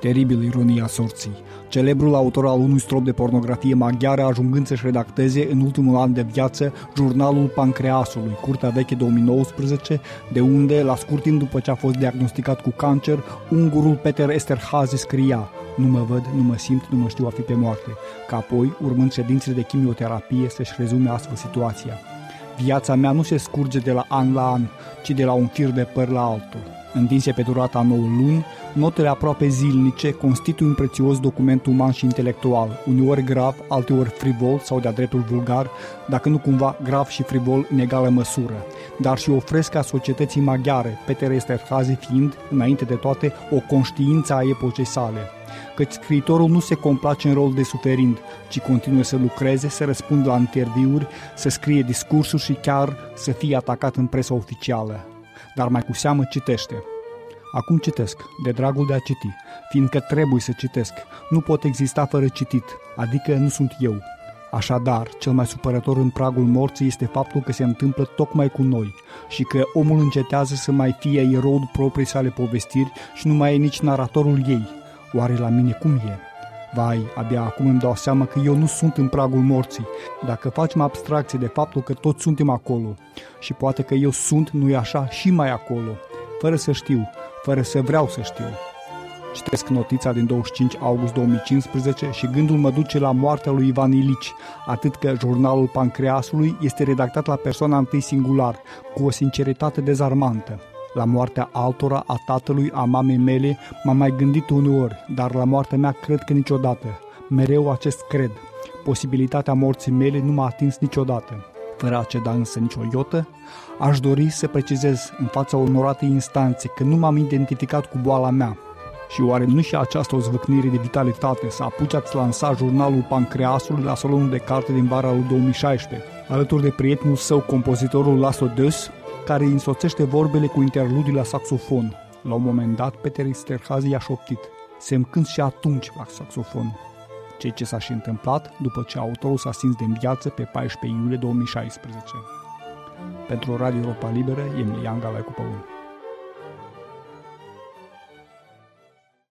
Teribil ironia sorții. Celebrul autor al unui strop de pornografie maghiară ajungând să-și redacteze în ultimul an de viață jurnalul Pancreasului, Curtea Veche 2019, de unde, la scurt timp după ce a fost diagnosticat cu cancer, ungurul Peter Esterhazy scria Nu mă văd, nu mă simt, nu mă știu a fi pe moarte, ca apoi, urmând ședințele de chimioterapie, să-și rezume astfel situația. Viața mea nu se scurge de la an la an, ci de la un fir de păr la altul. Întinse pe durata 9 luni, notele aproape zilnice constituie un prețios document uman și intelectual, uneori grav, alteori frivol sau de-a dreptul vulgar, dacă nu cumva grav și frivol în egală măsură, dar și o frescă a societății maghiare, Peter Esterhazy fiind, înainte de toate, o conștiință a epocei sale căci scriitorul nu se complace în rol de suferind, ci continuă să lucreze, să răspundă la interviuri, să scrie discursuri și chiar să fie atacat în presa oficială. Dar mai cu seamă citește. Acum citesc, de dragul de a citi, fiindcă trebuie să citesc. Nu pot exista fără citit, adică nu sunt eu. Așadar, cel mai supărător în pragul morții este faptul că se întâmplă tocmai cu noi și că omul încetează să mai fie erou proprii sale povestiri și nu mai e nici naratorul ei. Oare la mine cum e? Vai, abia acum îmi dau seama că eu nu sunt în pragul morții. Dacă facem abstracție de faptul că toți suntem acolo și poate că eu sunt, nu-i așa, și mai acolo, fără să știu, fără să vreau să știu. Citesc notița din 25 august 2015 și gândul mă duce la moartea lui Ivan Ilici, atât că jurnalul Pancreasului este redactat la persoana întâi singular, cu o sinceritate dezarmantă. La moartea altora, a tatălui, a mamei mele, m-am mai gândit uneori, dar la moartea mea cred că niciodată. Mereu acest cred. Posibilitatea morții mele nu m-a atins niciodată. Fără a ceda însă nicio iotă, aș dori să precizez în fața onoratei instanțe că nu m-am identificat cu boala mea, și oare nu și această o zvâcnire de vitalitate să apuce ați lansa jurnalul Pancreasului la salonul de carte din vara lui 2016, alături de prietenul său, compozitorul Laszlo Dös, care îi însoțește vorbele cu interludii la saxofon. La un moment dat, Peter Esterhazy a șoptit. Se cânt și atunci la saxofon. Ceea ce s-a și întâmplat după ce autorul s-a stins de viață pe 14 iulie 2016. Pentru Radio Europa Liberă, Emilian Galaicu Păun.